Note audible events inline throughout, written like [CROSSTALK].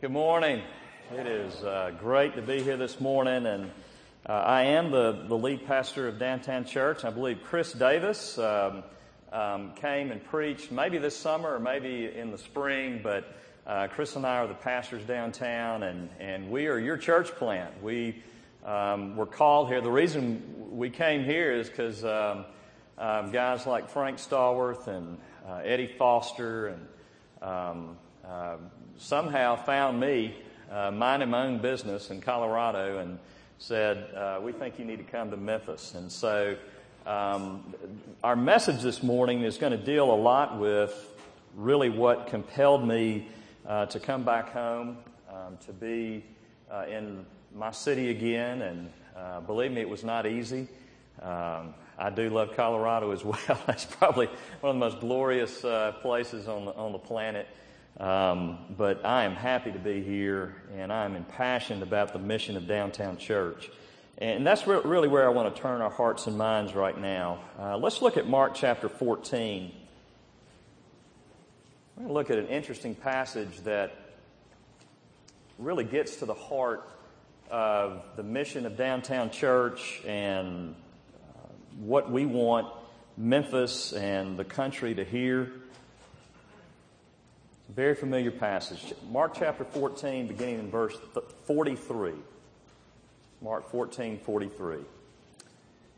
Good morning. It is uh, great to be here this morning, and uh, I am the, the lead pastor of Downtown Church. I believe Chris Davis um, um, came and preached maybe this summer or maybe in the spring, but uh, Chris and I are the pastors downtown, and, and we are your church plant. We um, were called here. The reason we came here is because um, um, guys like Frank Stallworth and uh, Eddie Foster and um, uh, somehow found me uh, minding my own business in Colorado and said, uh, We think you need to come to Memphis. And so um, our message this morning is going to deal a lot with really what compelled me uh, to come back home, um, to be uh, in my city again. And uh, believe me, it was not easy. Um, I do love Colorado as [LAUGHS] well. That's probably one of the most glorious uh, places on the, on the planet. Um, but I am happy to be here, and I'm impassioned about the mission of Downtown Church. And that's re- really where I want to turn our hearts and minds right now. Uh, let's look at Mark chapter 14. We're going to look at an interesting passage that really gets to the heart of the mission of Downtown Church and uh, what we want Memphis and the country to hear. Very familiar passage. Mark chapter 14, beginning in verse 43. Mark 14, 43.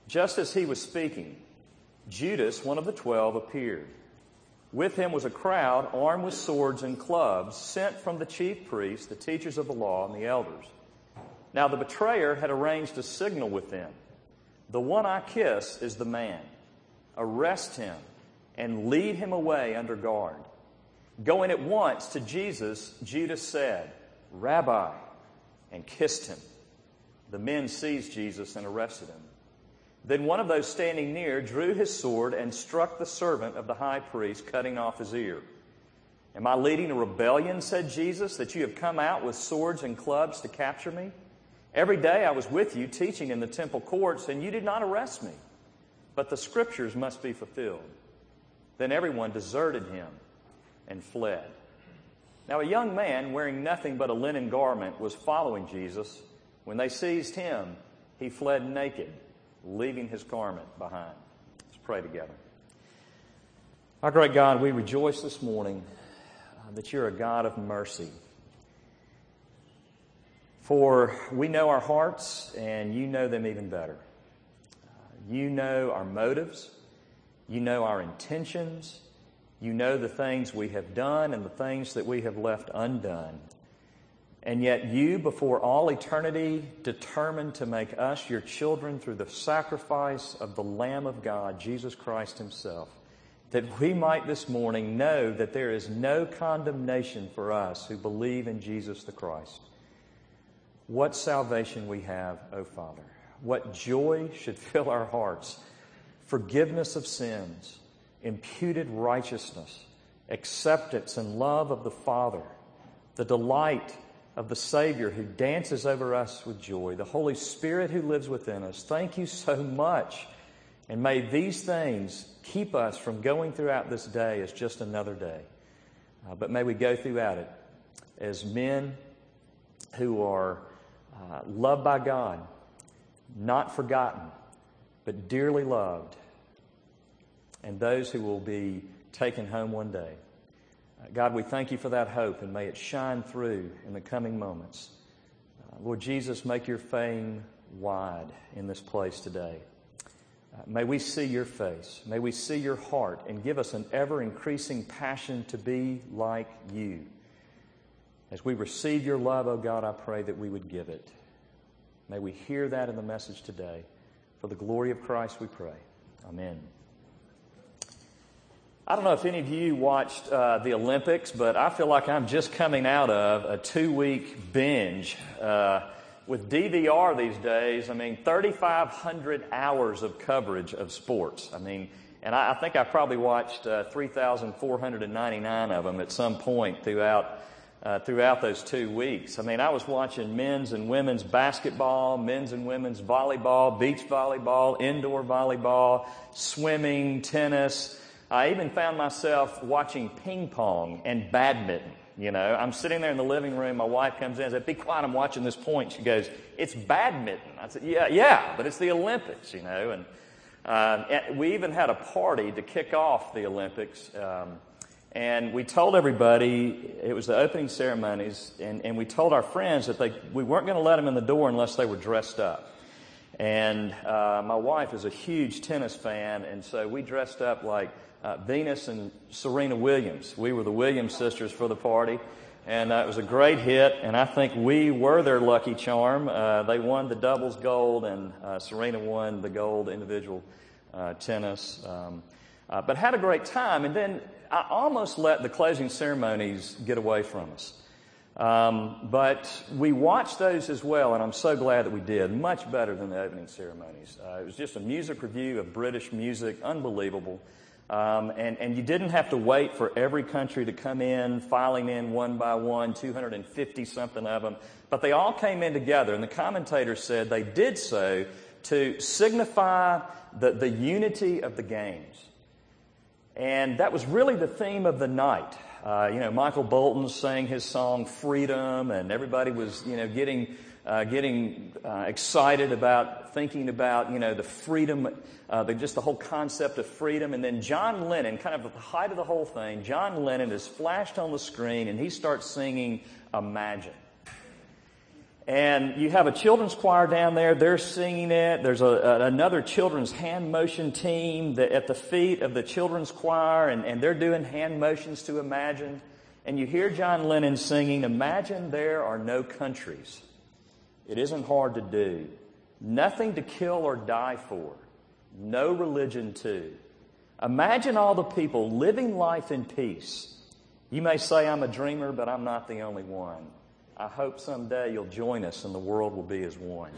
Just as he was speaking, Judas, one of the twelve, appeared. With him was a crowd armed with swords and clubs, sent from the chief priests, the teachers of the law, and the elders. Now the betrayer had arranged a signal with them. The one I kiss is the man. Arrest him and lead him away under guard. Going at once to Jesus, Judas said, Rabbi, and kissed him. The men seized Jesus and arrested him. Then one of those standing near drew his sword and struck the servant of the high priest, cutting off his ear. Am I leading a rebellion, said Jesus, that you have come out with swords and clubs to capture me? Every day I was with you teaching in the temple courts, and you did not arrest me. But the scriptures must be fulfilled. Then everyone deserted him and fled. Now, a young man wearing nothing but a linen garment was following Jesus. When they seized him, he fled naked, leaving his garment behind. Let's pray together. Our great God, we rejoice this morning uh, that you're a God of mercy. For we know our hearts, and you know them even better. Uh, you know our motives, you know our intentions. You know the things we have done and the things that we have left undone. And yet, you, before all eternity, determined to make us your children through the sacrifice of the Lamb of God, Jesus Christ Himself, that we might this morning know that there is no condemnation for us who believe in Jesus the Christ. What salvation we have, O oh Father. What joy should [LAUGHS] fill our hearts. Forgiveness of sins imputed righteousness, acceptance and love of the Father, the delight of the Savior who dances over us with joy, the Holy Spirit who lives within us. Thank you so much. And may these things keep us from going throughout this day as just another day. Uh, but may we go throughout it as men who are uh, loved by God, not forgotten, but dearly loved, and those who will be taken home one day. Uh, God, we thank you for that hope and may it shine through in the coming moments. Uh, Lord Jesus, make your fame wide in this place today. Uh, may we see your face. May we see your heart and give us an ever increasing passion to be like you. As we receive your love, oh God, I pray that we would give it. May we hear that in the message today. For the glory of Christ, we pray. Amen. I don't know if any of you watched uh, the Olympics, but I feel like I'm just coming out of a two week binge. Uh, with DVR these days, I mean, 3,500 hours of coverage of sports. I mean, and I, I think I probably watched uh, 3,499 of them at some point throughout. Uh, throughout those two weeks. I mean, I was watching men's and women's basketball, men's and women's volleyball, beach volleyball, indoor volleyball, swimming, tennis, I even found myself watching ping pong and badminton. You know, I'm sitting there in the living room. My wife comes in and says, Be quiet, I'm watching this point. She goes, It's badminton. I said, Yeah, yeah, but it's the Olympics, you know. And, uh, and we even had a party to kick off the Olympics. Um, and we told everybody, it was the opening ceremonies, and, and we told our friends that they, we weren't going to let them in the door unless they were dressed up. And uh, my wife is a huge tennis fan, and so we dressed up like uh, Venus and Serena Williams. We were the Williams sisters for the party, and uh, it was a great hit. And I think we were their lucky charm. Uh, they won the doubles gold, and uh, Serena won the gold individual uh, tennis. Um, but had a great time, and then I almost let the closing ceremonies get away from us. Um, but we watched those as well, and I'm so glad that we did. Much better than the opening ceremonies. Uh, it was just a music review of British music, unbelievable. Um, and, and you didn't have to wait for every country to come in, filing in one by one, 250 something of them. But they all came in together, and the commentators said they did so to signify the, the unity of the games. And that was really the theme of the night. Uh, you know, Michael Bolton sang his song Freedom, and everybody was, you know, getting, uh, getting uh, excited about thinking about, you know, the freedom, uh, the, just the whole concept of freedom. And then John Lennon, kind of at the height of the whole thing, John Lennon is flashed on the screen and he starts singing Imagine. And you have a children's choir down there. They're singing it. There's a, a, another children's hand motion team that at the feet of the children's choir, and, and they're doing hand motions to imagine. And you hear John Lennon singing, Imagine there are no countries. It isn't hard to do. Nothing to kill or die for. No religion, too. Imagine all the people living life in peace. You may say I'm a dreamer, but I'm not the only one. I hope someday you'll join us and the world will be as one.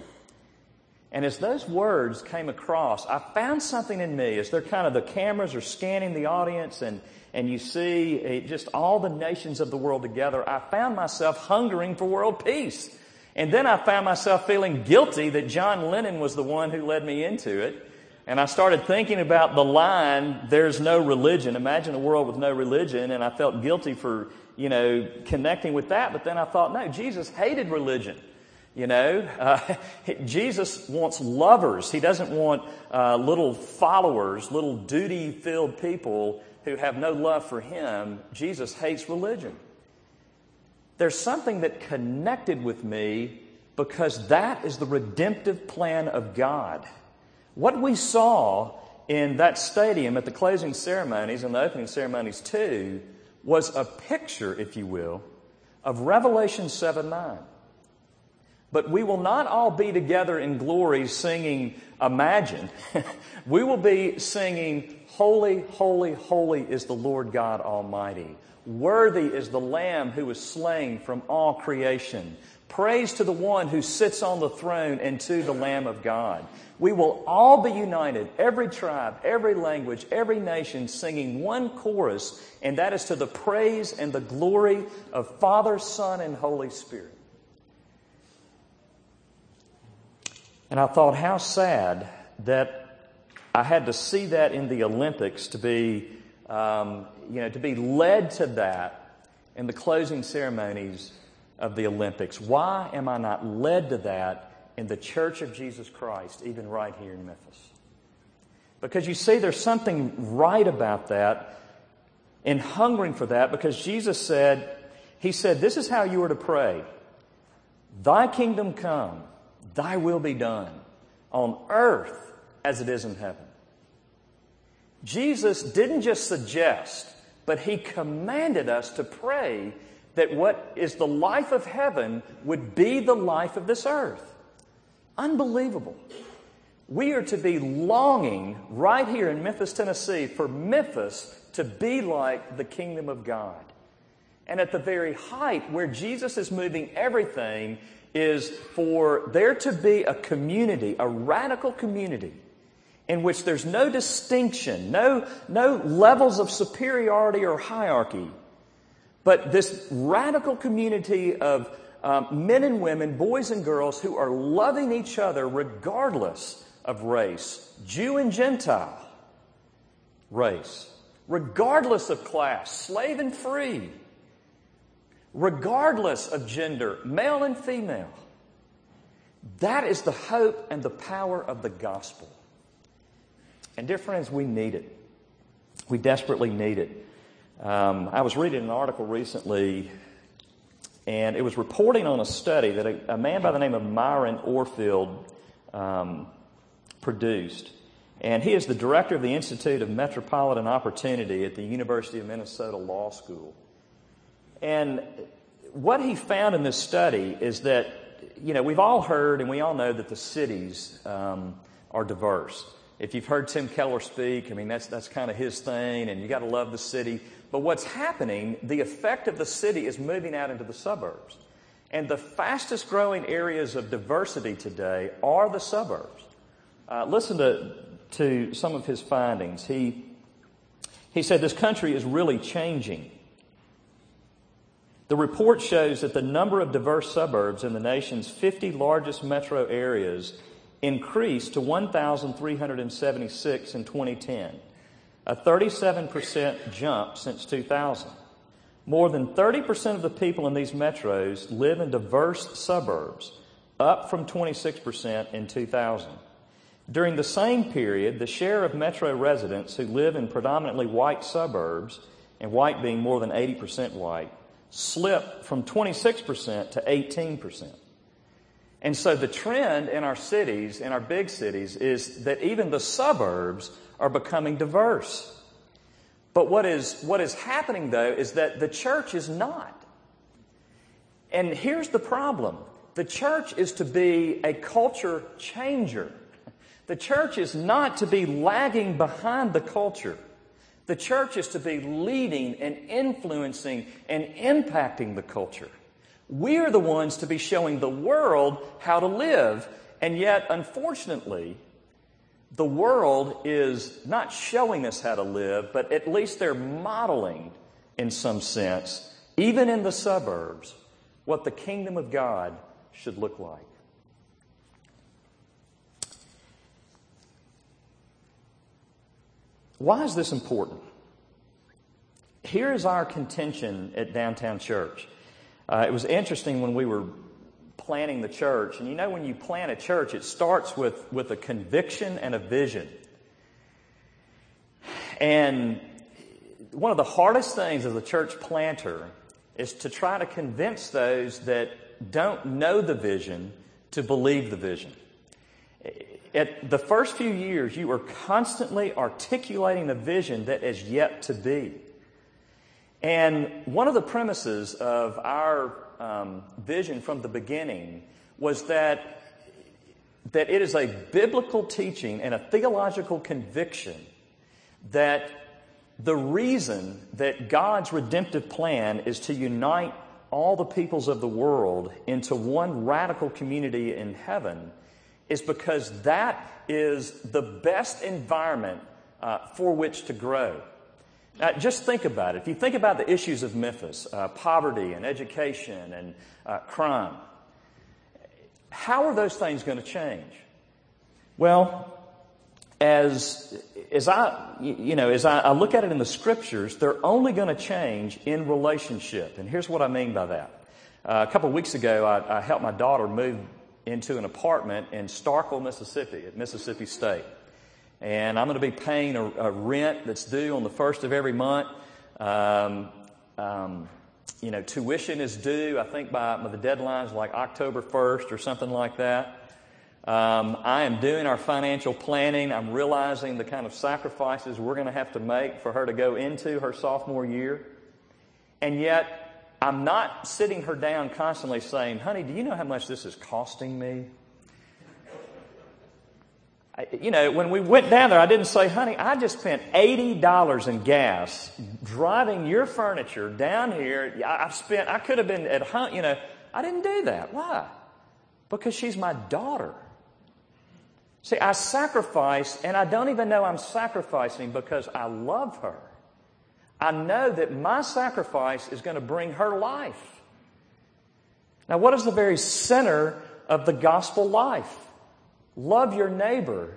And as those words came across, I found something in me as they're kind of the cameras are scanning the audience and, and you see eh, just all the nations of the world together. I found myself hungering for world peace. And then I found myself feeling guilty that John Lennon was the one who led me into it. And I started thinking about the line, there's no religion. Imagine a world with no religion. And I felt guilty for you know, connecting with that. But then I thought, no, Jesus hated religion. You know, uh, [LAUGHS] Jesus wants lovers. He doesn't want uh, little followers, little duty filled people who have no love for Him. Jesus hates religion. There's something that connected with me because that is the redemptive plan of God. What we saw in that stadium at the closing ceremonies and the opening ceremonies too was a picture, if you will, of Revelation 7 9. But we will not all be together in glory singing Imagine. [LAUGHS] we will be singing, Holy, holy, holy is the Lord God Almighty. Worthy is the Lamb who was slain from all creation. Praise to the one who sits on the throne and to the Lamb of God. We will all be united, every tribe, every language, every nation, singing one chorus, and that is to the praise and the glory of Father, Son, and Holy Spirit. And I thought, how sad that I had to see that in the Olympics to be, um, you know, to be led to that in the closing ceremonies of the Olympics. Why am I not led to that in the church of Jesus Christ, even right here in Memphis. Because you see, there's something right about that and hungering for that because Jesus said, He said, This is how you are to pray Thy kingdom come, thy will be done on earth as it is in heaven. Jesus didn't just suggest, but He commanded us to pray that what is the life of heaven would be the life of this earth. Unbelievable. We are to be longing right here in Memphis, Tennessee, for Memphis to be like the kingdom of God. And at the very height where Jesus is moving everything is for there to be a community, a radical community, in which there's no distinction, no, no levels of superiority or hierarchy, but this radical community of um, men and women, boys and girls who are loving each other regardless of race, Jew and Gentile race, regardless of class, slave and free. regardless of gender, male and female. That is the hope and the power of the gospel. And, dear friends, we need it. We desperately need it. Um, I was reading an article recently, and it was reporting on a study that a, a man by the name of Myron Orfield um, produced. And he is the director of the Institute of Metropolitan Opportunity at the University of Minnesota Law School. And what he found in this study is that, you know, we've all heard and we all know that the cities um, are diverse. If you've heard Tim Keller speak, I mean, that's, that's kind of his thing, and you got to love the city. But what's happening, the effect of the city is moving out into the suburbs. And the fastest growing areas of diversity today are the suburbs. Uh, listen to, to some of his findings. He, he said this country is really changing. The report shows that the number of diverse suburbs in the nation's 50 largest metro areas increased to 1,376 in 2010, a 37% jump since 2000. More than 30% of the people in these metros live in diverse suburbs, up from 26% in 2000. During the same period, the share of metro residents who live in predominantly white suburbs, and white being more than 80% white, slipped from 26% to 18%. And so the trend in our cities, in our big cities, is that even the suburbs are becoming diverse. But what is, what is happening though is that the church is not. And here's the problem. The church is to be a culture changer. The church is not to be lagging behind the culture. The church is to be leading and influencing and impacting the culture. We're the ones to be showing the world how to live. And yet, unfortunately, the world is not showing us how to live, but at least they're modeling, in some sense, even in the suburbs, what the kingdom of God should look like. Why is this important? Here is our contention at Downtown Church. Uh, it was interesting when we were planning the church, and you know, when you plan a church, it starts with, with a conviction and a vision. And one of the hardest things as a church planter is to try to convince those that don't know the vision to believe the vision. At the first few years, you are constantly articulating the vision that is yet to be. And one of the premises of our um, vision from the beginning was that, that it is a biblical teaching and a theological conviction that the reason that God's redemptive plan is to unite all the peoples of the world into one radical community in heaven is because that is the best environment uh, for which to grow. Just think about it. If you think about the issues of Memphis, uh, poverty and education and uh, crime, how are those things going to change? Well, as, as I, you know, as I, I look at it in the scriptures, they're only going to change in relationship. And here's what I mean by that. Uh, a couple of weeks ago, I, I helped my daughter move into an apartment in Starkville, Mississippi, at Mississippi State and I'm going to be paying a, a rent that's due on the first of every month. Um, um, you know, tuition is due, I think, by, by the deadline's like October 1st or something like that. Um, I am doing our financial planning. I'm realizing the kind of sacrifices we're going to have to make for her to go into her sophomore year. And yet, I'm not sitting her down constantly saying, honey, do you know how much this is costing me? You know, when we went down there, I didn't say, honey, I just spent $80 in gas driving your furniture down here. I've spent, I could have been at home, you know. I didn't do that. Why? Because she's my daughter. See, I sacrifice, and I don't even know I'm sacrificing because I love her. I know that my sacrifice is going to bring her life. Now, what is the very center of the gospel life? Love your neighbor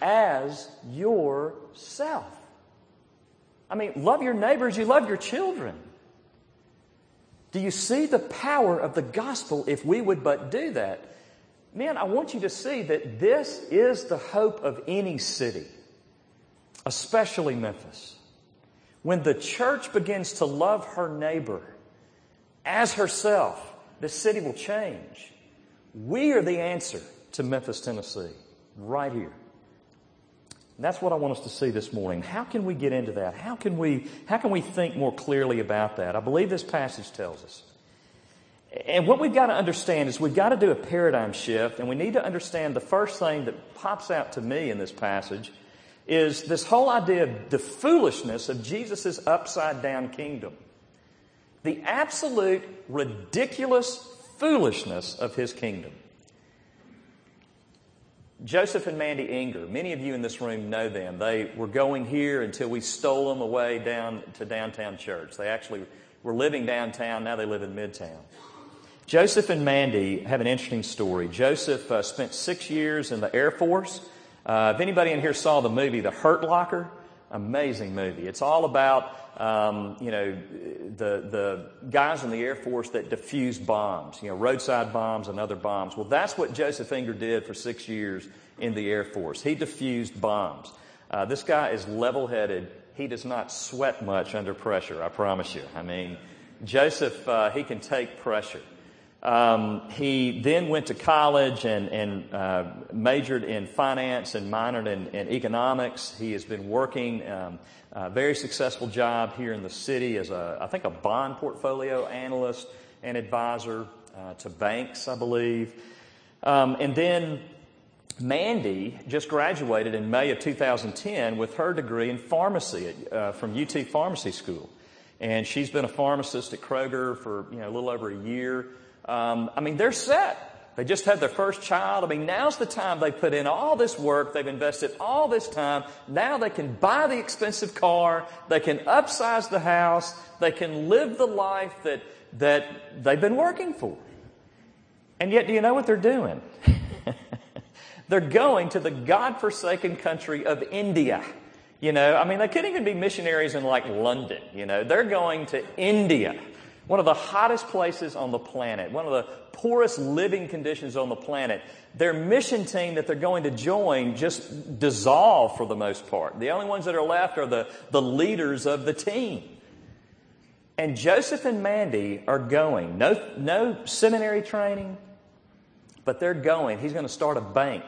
as yourself. I mean, love your neighbors, you love your children. Do you see the power of the gospel if we would but do that? Man, I want you to see that this is the hope of any city, especially Memphis. When the church begins to love her neighbor as herself, the city will change. We are the answer to Memphis, Tennessee, right here. And that's what I want us to see this morning. How can we get into that? How can we, how can we think more clearly about that? I believe this passage tells us. And what we've got to understand is we've got to do a paradigm shift, and we need to understand the first thing that pops out to me in this passage is this whole idea of the foolishness of Jesus' upside down kingdom. The absolute ridiculous foolishness of his kingdom. Joseph and Mandy Inger, many of you in this room know them. They were going here until we stole them away down to downtown church. They actually were living downtown, now they live in Midtown. Joseph and Mandy have an interesting story. Joseph uh, spent six years in the Air Force. Uh, if anybody in here saw the movie The Hurt Locker, amazing movie. It's all about um, you know the the guys in the Air Force that defuse bombs, you know roadside bombs and other bombs. Well, that's what Joseph Inger did for six years in the Air Force. He defused bombs. Uh, this guy is level-headed. He does not sweat much under pressure. I promise you. I mean, Joseph uh, he can take pressure. Um, he then went to college and, and uh, majored in finance and minored in, in, economics. He has been working um, a very successful job here in the city as a, I think, a bond portfolio analyst and advisor uh, to banks, I believe. Um, and then Mandy just graduated in May of 2010 with her degree in pharmacy uh, from UT Pharmacy School. And she's been a pharmacist at Kroger for you know, a little over a year. Um, I mean, they're set. They just had their first child. I mean, now's the time they put in all this work. They've invested all this time. Now they can buy the expensive car. They can upsize the house. They can live the life that, that they've been working for. And yet, do you know what they're doing? [LAUGHS] they're going to the God-forsaken country of India. You know, I mean, they couldn't even be missionaries in like London. You know, they're going to India one of the hottest places on the planet, one of the poorest living conditions on the planet. Their mission team that they're going to join just dissolve for the most part. The only ones that are left are the, the leaders of the team. And Joseph and Mandy are going. No, no seminary training, but they're going. He's going to start a bank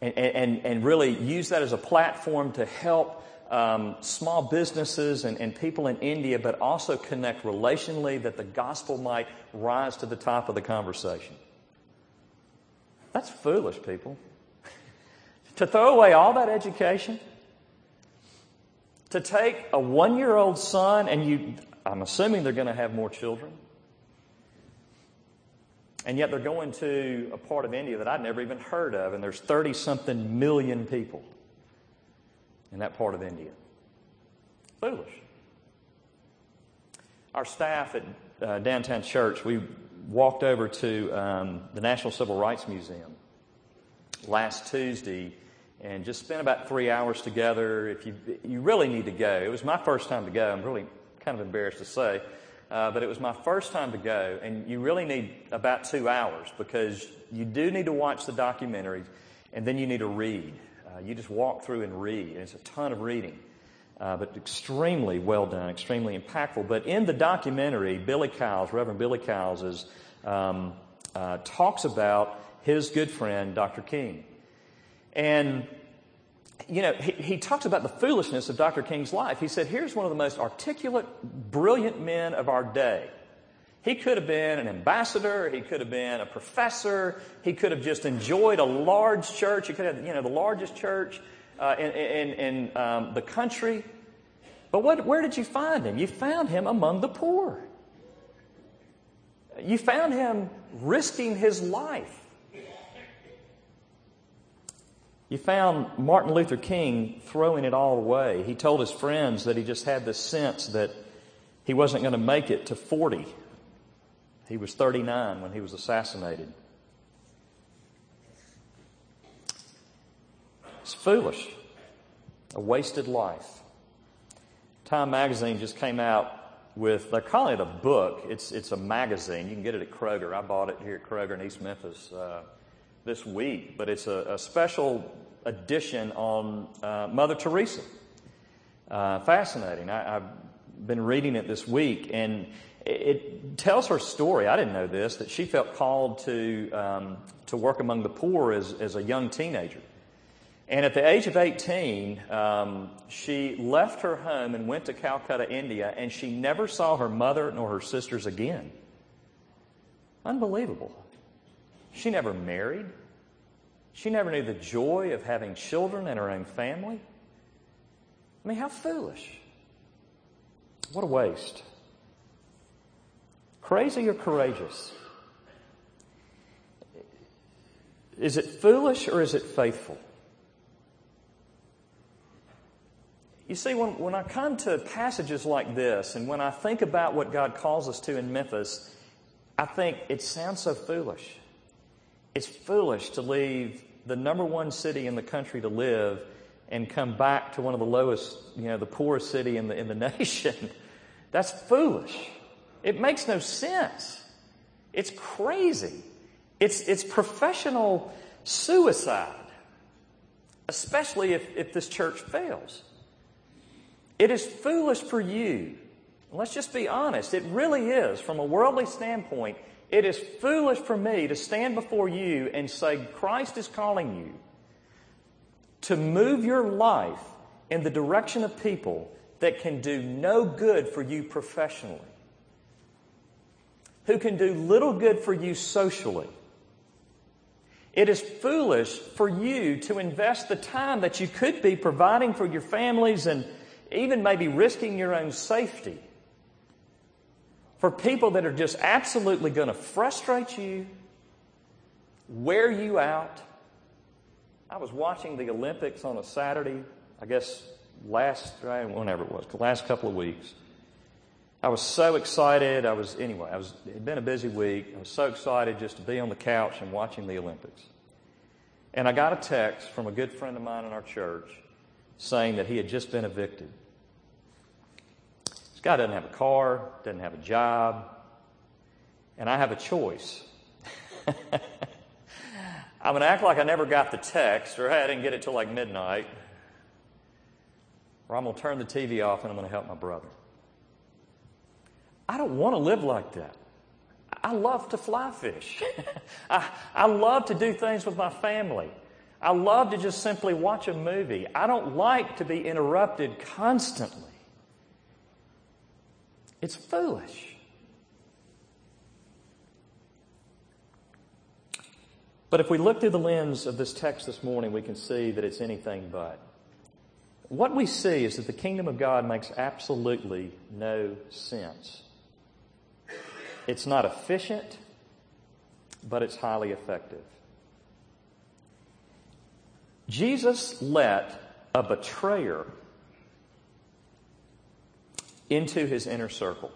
and, and, and really use that as a platform to help um, small businesses and, and people in India, but also connect relationally that the gospel might rise to the top of the conversation. That's foolish, people. [LAUGHS] to throw away all that education, to take a one year old son, and you, I'm assuming they're going to have more children. And yet they're going to a part of India that I'd never even heard of, and there's 30 something million people in that part of India. Foolish. Our staff at uh, downtown church, we walked over to um, the National Civil Rights Museum last Tuesday and just spent about three hours together. If you you really need to go, it was my first time to go. I'm really kind of embarrassed to say, uh, but it was my first time to go, and you really need about two hours because you do need to watch the documentary, and then you need to read. Uh, you just walk through and read, and it's a ton of reading. Uh, but extremely well done, extremely impactful. But in the documentary, Billy Kyles, Reverend Billy Kyles, is, um, uh, talks about his good friend, Dr. King. And, you know, he, he talks about the foolishness of Dr. King's life. He said, here's one of the most articulate, brilliant men of our day. He could have been an ambassador. He could have been a professor. He could have just enjoyed a large church. He could have, you know, the largest church uh, in, in, in um, the country. But what, where did you find him? You found him among the poor. You found him risking his life. You found Martin Luther King throwing it all away. He told his friends that he just had this sense that he wasn't going to make it to 40 he was 39 when he was assassinated. It's foolish. A wasted life. Time magazine just came out with, they're calling it a book. It's, it's a magazine. You can get it at Kroger. I bought it here at Kroger in East Memphis uh, this week, but it's a, a special edition on uh, Mother Teresa. Uh, fascinating. I, have been reading it this week, and it, tells her story. I didn't know this, that she felt called to, um, to work among the poor as, as a young teenager. And at the age of 18, um, she left her home and went to Calcutta, India, and she never saw her mother nor her sisters again. Unbelievable. She never married. She never knew the joy of having children and her own family. I mean, how foolish. What a waste. Crazy or courageous? Is it foolish or is it faithful? You see, when, when I come to passages like this, and when I think about what God calls us to in Memphis, I think it sounds so foolish. It's foolish to leave the number one city in the country to live and come back to one of the lowest, you know, the poorest city in the, in the [LAUGHS] nation. That's foolish. It makes no sense. It's crazy. It's, it's professional suicide, especially if, if this church fails. It is foolish for you. Let's just be honest. It really is. From a worldly standpoint, it is foolish for me to stand before you and say, Christ is calling you to move your life in the direction of people that can do no good for you professionally, who can do little good for you socially. It is foolish for you to invest the time that you could be providing for your families and even maybe risking your own safety for people that are just absolutely going to frustrate you, wear you out. I was watching the Olympics on a Saturday, I guess last, whenever it was, the last couple of weeks. I was so excited. I was, anyway, I was, it had been a busy week. I was so excited just to be on the couch and watching the Olympics. And I got a text from a good friend of mine in our church saying that he had just been evicted. This guy doesn't have a car, doesn't have a job, and I have a choice. [LAUGHS] I'm going to act like I never got the text, or I didn't get it till like midnight, or I'm going to turn the TV off and I'm going to help my brother. I don't want to live like that. I love to fly fish. [LAUGHS] I, I love to do things with my family. I love to just simply watch a movie. I don't like to be interrupted constantly. It's foolish. But if we look through the lens of this text this morning, we can see that it's anything but. What we see is that the kingdom of God makes absolutely no sense. It's not efficient, but it's highly effective. Jesus let a betrayer into his inner circle.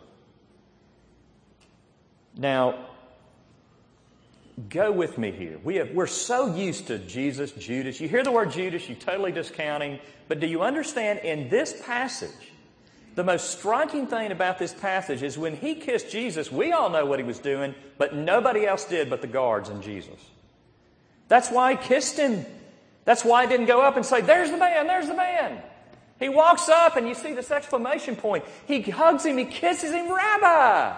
Now, go with me here. We have, we're so used to Jesus, Judas. You hear the word Judas, you totally discounting. But do you understand in this passage, the most striking thing about this passage is when he kissed Jesus, we all know what he was doing, but nobody else did but the guards and Jesus. That's why he kissed him. That's why he didn't go up and say, There's the man, there's the man. He walks up and you see this exclamation point. He hugs him, he kisses him, Rabbi.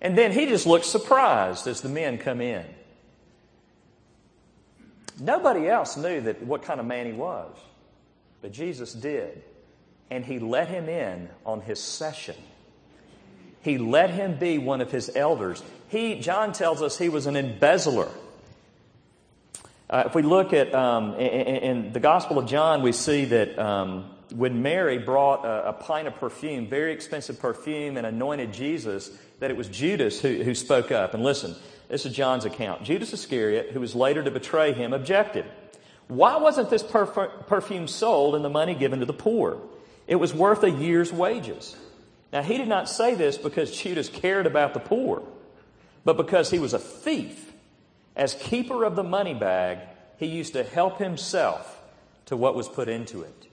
And then he just looks surprised as the men come in. Nobody else knew that what kind of man he was, but Jesus did. And he let him in on his session. He let him be one of his elders. He, John tells us he was an embezzler. Uh, if we look at um, in, in, the Gospel of John, we see that um, when Mary brought a, a, pint of perfume, very expensive perfume, and anointed Jesus, that it was Judas who, who spoke up. And listen, this is John's account. Judas Iscariot, who was later to betray him, objected. Why wasn't this perf- perfume sold and the money given to the poor? It was worth a year's wages. Now, he did not say this because [LAUGHS] Judas cared about the poor, but because he was a thief as keeper of the money bag, he used to help himself to what was put into it.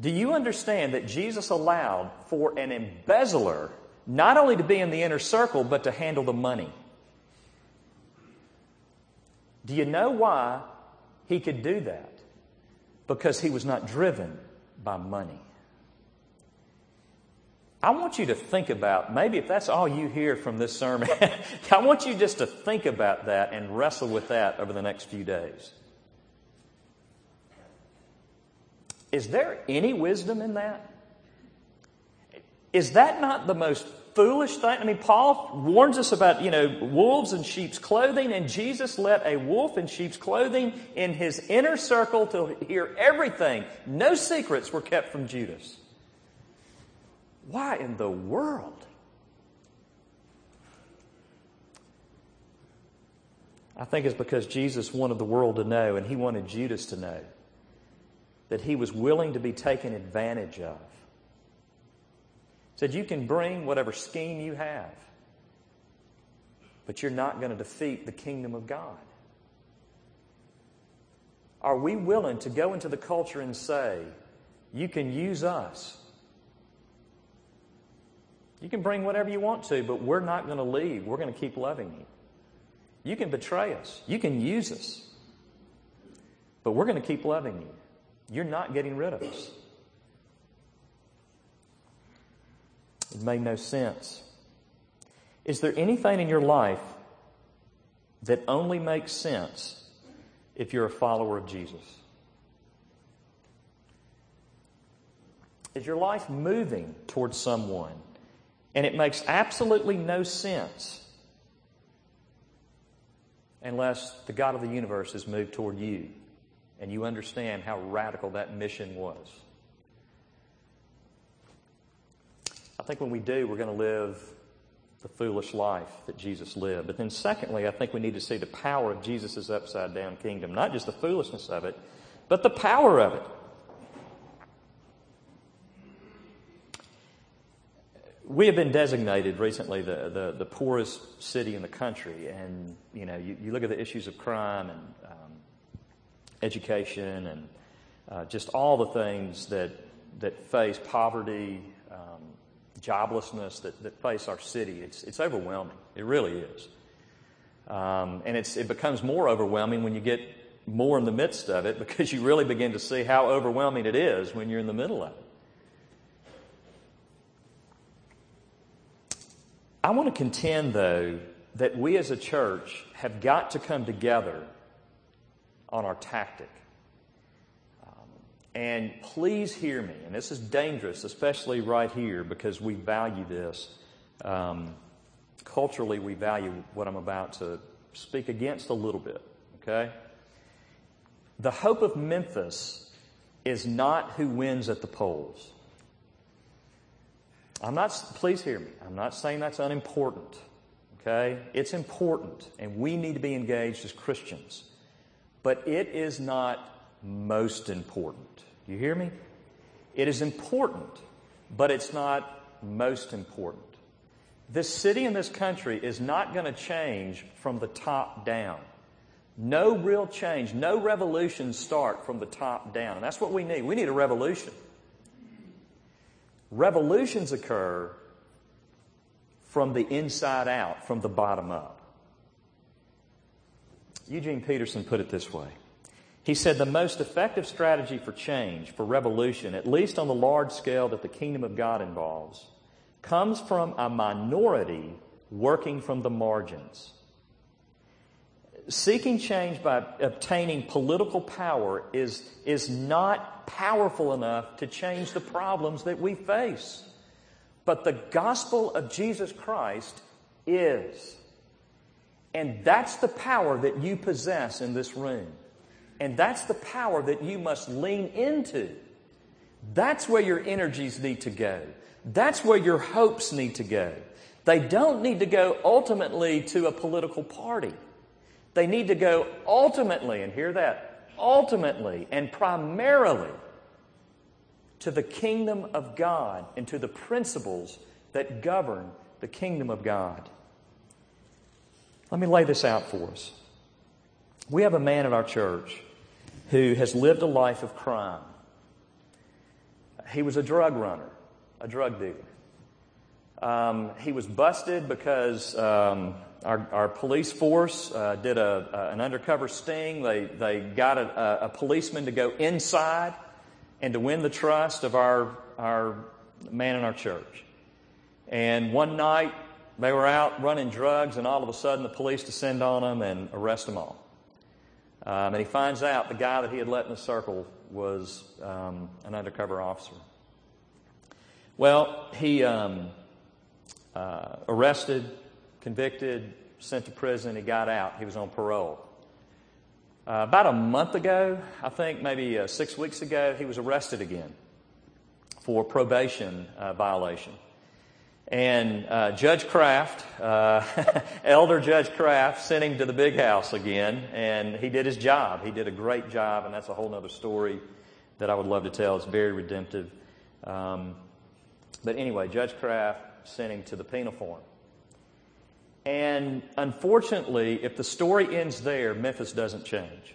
Do you understand that Jesus allowed for an embezzler not only to be in the inner circle, but to handle the money? Do you know why he could do that? Because he was not driven by money. I want you to think about, maybe if that's all you hear from this sermon, [LAUGHS] I want you just to think about that and wrestle with that over the next few days. Is there any wisdom in that? Is that not the most foolish thing? I mean, Paul warns us about, you know, wolves in sheep's clothing, and Jesus let a wolf in sheep's clothing in his inner circle to hear everything. No secrets were kept from Judas. Why in the world? I think it's because Jesus wanted the world to know, and he wanted Judas to know that he was willing to be taken advantage of. Said, You can bring whatever scheme you have, but you're not going to defeat the kingdom of God. Are we willing to go into the culture and say, You can use us? You can bring whatever you want to, but we're not going to leave. We're going to keep loving you. You can betray us. You can use us. But we're going to keep loving you. You're not getting rid of us. It made no sense. Is there anything in your life that only makes sense if you're a follower of Jesus? Is your life moving towards someone and it makes absolutely no sense unless the God of the universe has moved toward you and you understand how radical that mission was. I think when we do, we're going to live the foolish life that Jesus lived. But then, secondly, I think we need to see the power of Jesus' upside down kingdom. Not just the foolishness of it, but the power of it. We have been designated recently the, the, the, poorest city in the country. And, you know, you, you look at the issues of crime and um, education and uh, just all the things that, that face poverty, joblessness that, that face our city. It's, it's overwhelming. It really is. Um, and it's, it becomes more overwhelming when you get more in the midst of it [LAUGHS] because you really begin to see how overwhelming it is when you're in the middle of it. I want to contend, though, that we as a church have got to come together on our tactic. And please hear me, and this is dangerous, especially right here, because we value this. Um, culturally, we value what I'm about to speak against a little bit, okay? The hope of Memphis is not who wins at the polls. I'm not, please hear me. I'm not saying that's unimportant. Okay? It's important, and we need to be engaged as Christians but it is not most important. Do you hear me? It is important, but it's not most important. This city and this country is not going to change from the top down. No real change, no revolutions start from the top down. And that's what we need. We need a revolution. Revolutions occur from the inside out, from the bottom up. Eugene Peterson put it this way. He said the most effective strategy for change, for revolution, at least on the large scale that the kingdom of God involves, comes from a minority working from the margins. Seeking change by obtaining political power is, is not powerful enough to change the problems that we face. But the gospel of Jesus Christ is. And that's the power that you possess in this room. And that's the power that you must lean into. That's where your energies need to go. That's where your hopes need to go. They don't need to go ultimately to a political party. They need to go ultimately, and hear that, ultimately and primarily to the kingdom of God and to the principles that govern the kingdom of God. Let me lay this out for us. We have a man in our church who has lived a life of crime. he was a drug runner, a drug dealer. Um, he was busted because um, our, our, police force uh, did a, an undercover sting. They, they got a, a, policeman to go inside and to win the trust of our, our man in our church. And one night, they were out running drugs, and all of a sudden, the police descend on them and arrest them all. Um, and he finds out the guy that he had let in the circle was um, an undercover officer. Well, he um, uh, arrested, convicted, sent to prison. He got out. He was on parole. Uh, about a month ago, I think maybe uh, six weeks ago, he was arrested again for probation uh, violation. And uh, Judge Craft, uh, [LAUGHS] Elder Judge Craft, sent him to the big house again, and he did his job. He did a great job, and that's a whole other story that I would love to tell. It's very redemptive. Um, but anyway, Judge Craft sent him to the penal farm. And unfortunately, if the story ends there, Memphis doesn't change.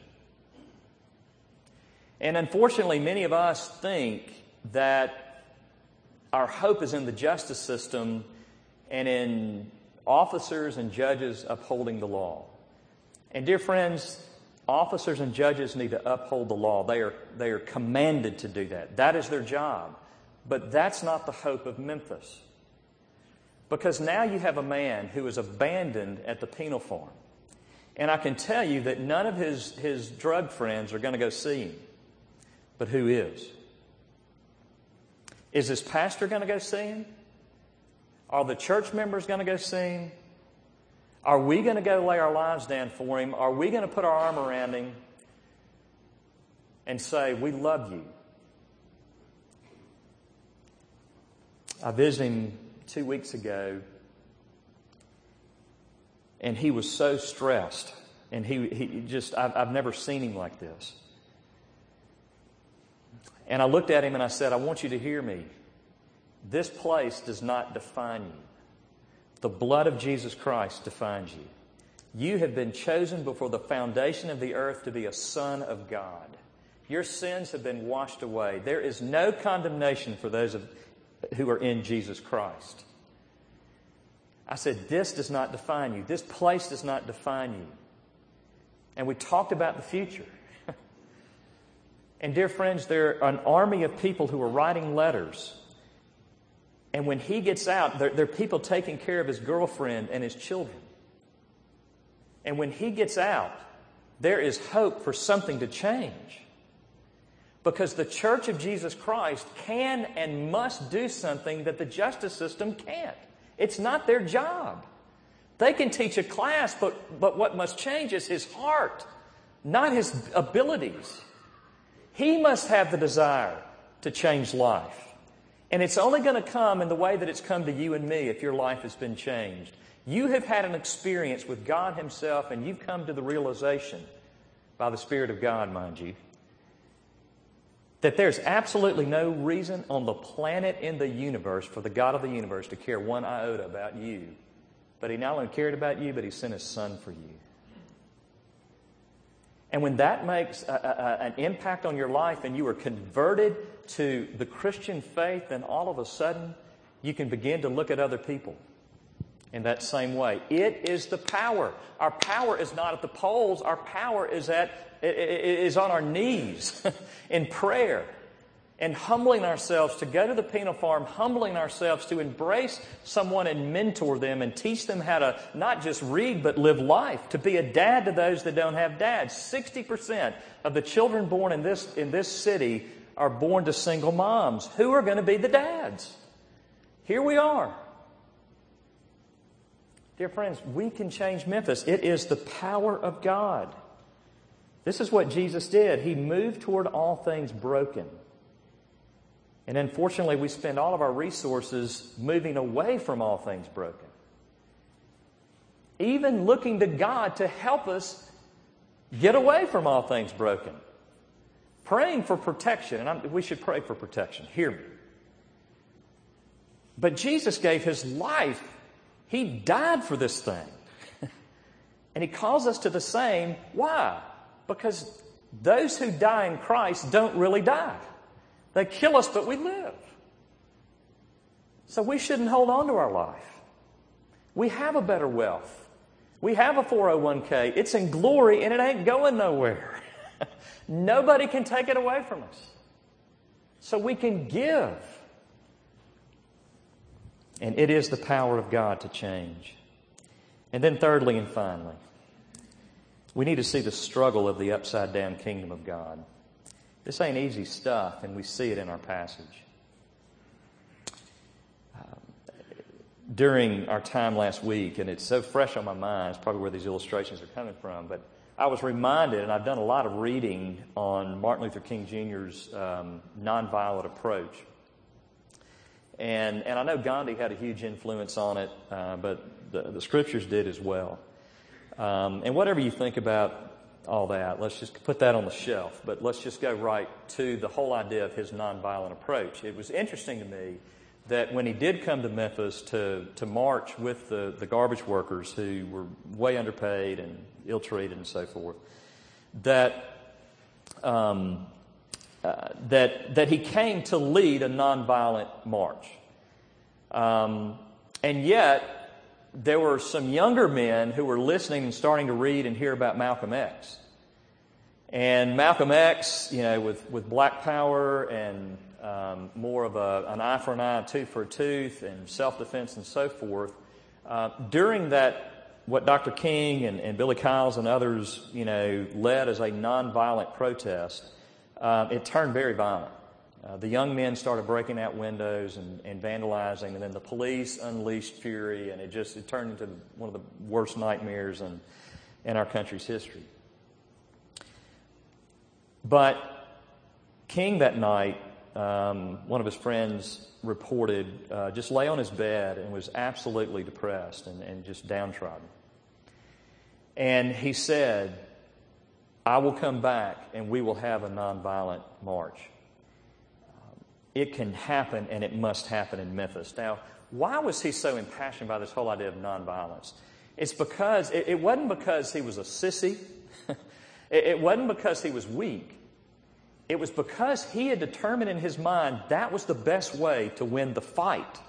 And unfortunately, many of us think that our hope is in the justice system and in officers and judges upholding the law. And dear friends, officers and judges need to uphold the law. They are, they are commanded to do that. That is their job. But that's not the hope of Memphis. Because now you have a man who is abandoned at the penal farm. And I can tell you that none of his, his drug friends are going to go see him. But who is? Is his pastor going to go see him? Are the church members going to go see him? Are we going to go lay our lives down for him? Are we going to put our arm around him and say, We love you? I visited him two weeks ago, and he was so stressed. And he, he just, I've, I've never seen him like this. And I looked at him and I said, I want you to hear me. This place does not define you. The blood of Jesus Christ defines you. You have been chosen before the foundation of the earth to be a son of God. Your sins have been washed away. There is no condemnation for those of, who are in Jesus Christ. I said, This does not define you. This place does not define you. And we talked about the future. And, dear friends, there are an army of people who are writing letters. And when he gets out, there, there are people taking care of his girlfriend and his children. And when he gets out, there is hope for something to change. Because the church of Jesus Christ can and must do something that the justice system can't. It's not their job. They can teach a class, but, but what must change is his heart, not his abilities. He must have the desire to change life. And it's only going to come in the way that it's come to you and me if your life has been changed. You have had an experience with God Himself, and you've come to the realization, by the Spirit of God, mind you, that there's absolutely no reason on the planet in the universe for the God of the universe to care one iota about you. But He not only cared about you, but He sent His Son for you. And when that makes a, a, an impact on your life and you are converted to the Christian faith, then all of a sudden you can begin to look at other people in that same way. It is the power. Our power is not at the polls. Our power is at is on our knees [LAUGHS] in prayer and humbling ourselves to go to the penal farm, humbling ourselves to embrace someone and mentor them and teach them how to not just read but live life, to be a dad to those that don't have dads. 60% of the children born in this, in this city are born to single moms. Who are going to be the dads? Here we are. Dear friends, we can change Memphis. It is the power of God. This is what Jesus did. He moved toward all things broken. And unfortunately, we spend all of our resources moving away from all things broken. Even looking to God to help us get away from all things broken. Praying for protection, and I'm, we should pray for protection. Hear me. But Jesus gave his life he died for this thing. [LAUGHS] and He calls us to the same. Why? Because those who die in Christ don't really die. They kill us, but we live. So we shouldn't hold on to our life. We have a better wealth. We have a 401k. It's in glory and it ain't going nowhere. [LAUGHS] Nobody can take it away from us. So we can give. And it is the power of God to change. And then, thirdly and finally, we need to see the struggle of the upside down kingdom of God. This ain't easy stuff, and we see it in our passage. Um, during our time last week, and it's so fresh on my mind, it's probably where these illustrations are coming from, but I was reminded, and I've done a lot of reading on Martin Luther King Jr.'s um, nonviolent approach. And, and I know Gandhi had a huge influence on it, uh, but the, the scriptures did as well. Um, and whatever you think about all that, let's just put that on the shelf. But let's just go right to the whole idea of his nonviolent approach. It was interesting to me that when he did come to Memphis to, to march with the, the garbage workers who were way underpaid and ill treated and so forth, that, um, uh, that, that he came to lead a nonviolent march. Um, and yet, there were some younger men who were listening and starting to read and hear about Malcolm X. And Malcolm X, you know, with, with black power and um, more of a, an eye for an eye, a tooth for a tooth, and self defense and so forth, uh, during that, what Dr. King and, and Billy Kyles and others, you know, led as a nonviolent protest, uh, it turned very violent. Uh, the young men started breaking out windows and, and, vandalizing, and then the police unleashed fury, and it just it turned into one of the worst nightmares in, in our country's history. But King that night, um, one of his friends reported, uh, just lay on his bed and was absolutely depressed and, and just downtrodden. And he said, I will come back and we will have a nonviolent march it can happen and it must happen in Memphis. Now, why was he so impassioned by this whole idea of nonviolence? It's because, it, it wasn't because he was a sissy, [LAUGHS] it, it wasn't because he was weak. It was because he had determined in his mind that was the best way to win the fight.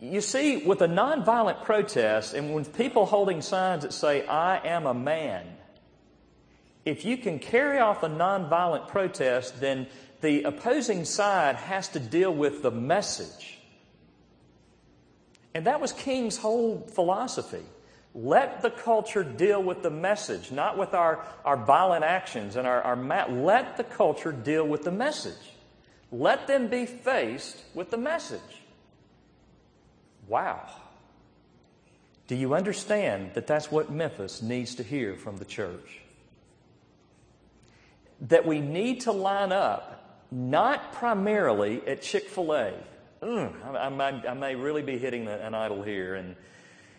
You see, with a nonviolent protest and with people holding signs that say, I am a man, if you can carry off a nonviolent protest, then the opposing side has to deal with the message. And that was King's whole philosophy. Let the culture deal with the message, not with our, our violent actions and our, our ma- let the culture deal with the message. Let them be faced with the message. Wow. Do you understand that that's what Memphis needs to hear from the church? That we need to line up not primarily at Chick fil A. Mm, I, I, I, may really be hitting an idol here, and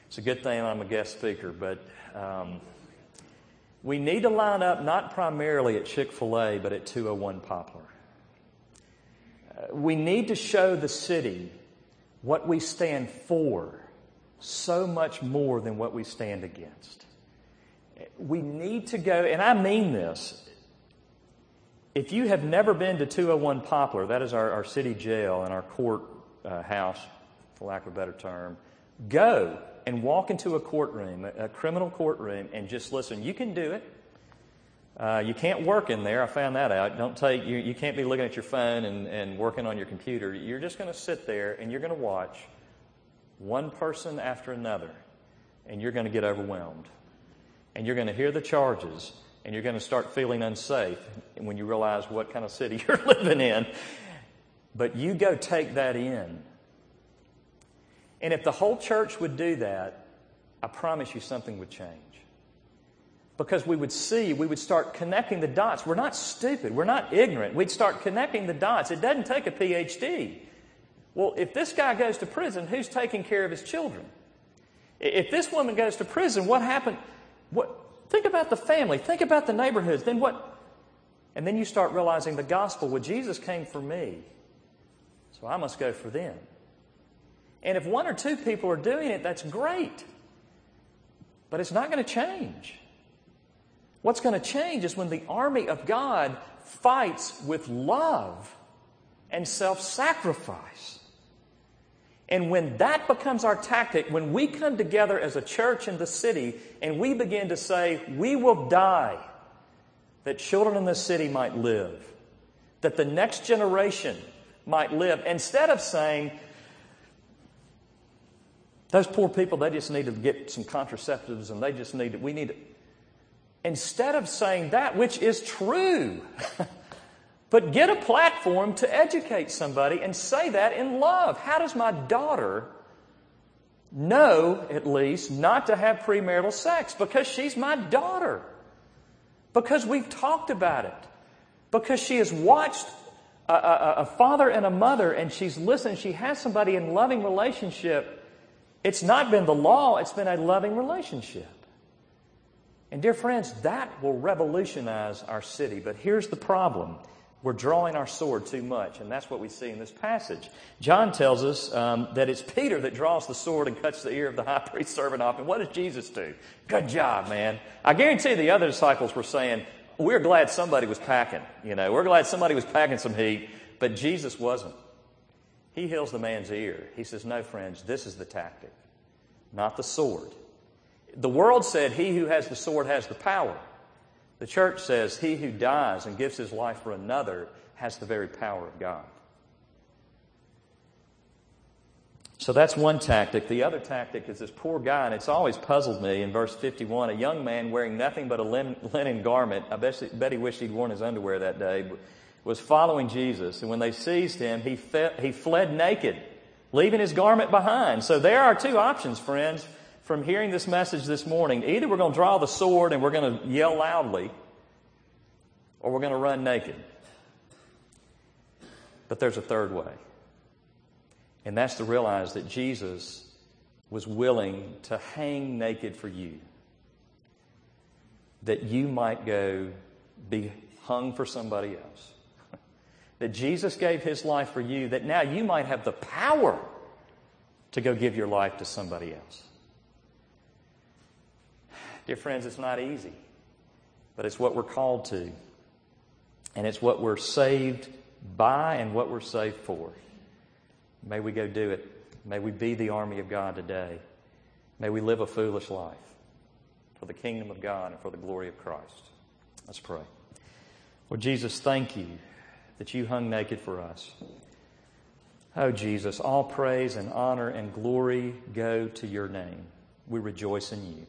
it's a good thing I'm a guest speaker, but um, we need to line up not primarily at Chick fil A, but at 201 Poplar. Uh, we need to show the city what we stand for so much more than what we stand against. We need to go, and I mean this, if you have never been to 201 Poplar, that is our, our city jail and our court uh, house, for lack of a better term, go and walk into a courtroom, a, a criminal courtroom, and just listen. You can do it. Uh, you can't work in there. I found that out. Don't take you. You can't be looking at your phone and, and working on your computer. You're just going to sit there and you're going to watch one person after another, and you're going to get overwhelmed, and you're going to hear the charges, and you're going to start feeling unsafe when you realize what kind of city [LAUGHS] you're living in. But you go take that in. And if the whole church would do that, I promise you something would change. Because we would see, we would start connecting the dots. We're not stupid, we're not ignorant. We'd start connecting the dots. It doesn't take a PhD. Well, if this guy goes to prison, who's taking care of his children? If this woman goes to prison, what happened? What, Think about the family. Think about the neighborhoods. Then what? And then you start realizing the gospel. Well, Jesus came for me, so I must go for them. And if one or two people are doing it, that's great. But it's not going to change. What's going to change is when the army of God fights with love and self sacrifice. And when that becomes our tactic, when we come together as a church in the city and we begin to say, we will die that children in this city might live, that the next generation might live, instead of saying, those poor people, they just need to get some contraceptives and they just need to, we need to. Instead of saying that, which is true, [LAUGHS] but get a platform to educate somebody and say that in love. How does my daughter know, at least, not to have premarital sex? Because she's my daughter. Because we've talked about it. Because she has watched a, a, a father and a mother and she's listened. She has somebody in loving relationship it's not been the law, it's been a loving relationship. And, dear friends, that will revolutionize our city. But here's the problem we're drawing our sword too much, and that's what we see in this passage. John tells us um, that it's Peter that draws the sword and cuts the ear of the high [LAUGHS] priest servant off. And what does Jesus do? Good job, man. I guarantee the other disciples were saying, We're glad somebody was packing. You know, we're glad somebody was packing some heat, but Jesus wasn't. He heals the man's ear. He says, No, friends, this is the tactic, not the sword. The world said, He who has the sword has the power. The church says, He who dies and gives his life for another has the very power of God. So that's one tactic. The other tactic is this poor guy, and it's always puzzled me in verse 51 a young man wearing nothing but a linen garment. I bet he wished he'd worn his underwear that day was following Jesus. And when they seized him, he, he fled naked, leaving his garment behind. So there are two options, friends, from hearing this message this morning. Either we're going to draw the sword and we're going to yell loudly, or we're going to run naked. But there's a third way. And that's to realize that Jesus was willing to hang naked for you. That you might go be hung for somebody else [LAUGHS] that Jesus gave his life for you, that now you might have the power to go give your life to somebody else. Dear friends, it's not easy, but it's what we're called to. And it's what we're saved by and what we're saved for. May we go do it. May we be the army of God today. May we live a foolish life for the kingdom of God and for the glory of Christ. Let's pray. Lord Jesus, thank you that you hung naked for us. Oh, Jesus, all praise and honor and glory go to your name. We rejoice in you.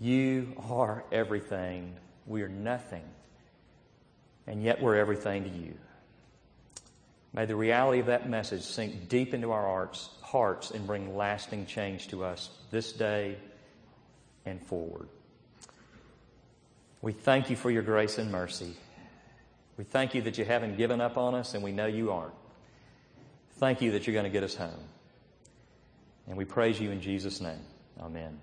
You are everything. We are nothing. And yet we're everything to you. May the reality of that message sink deep into our hearts, hearts and bring lasting change to us this day and forward. We thank you for your grace and mercy. We thank you that you haven't given up on us, and we know you aren't. Thank you that you're going to get us home. And we praise you in Jesus' name. Amen.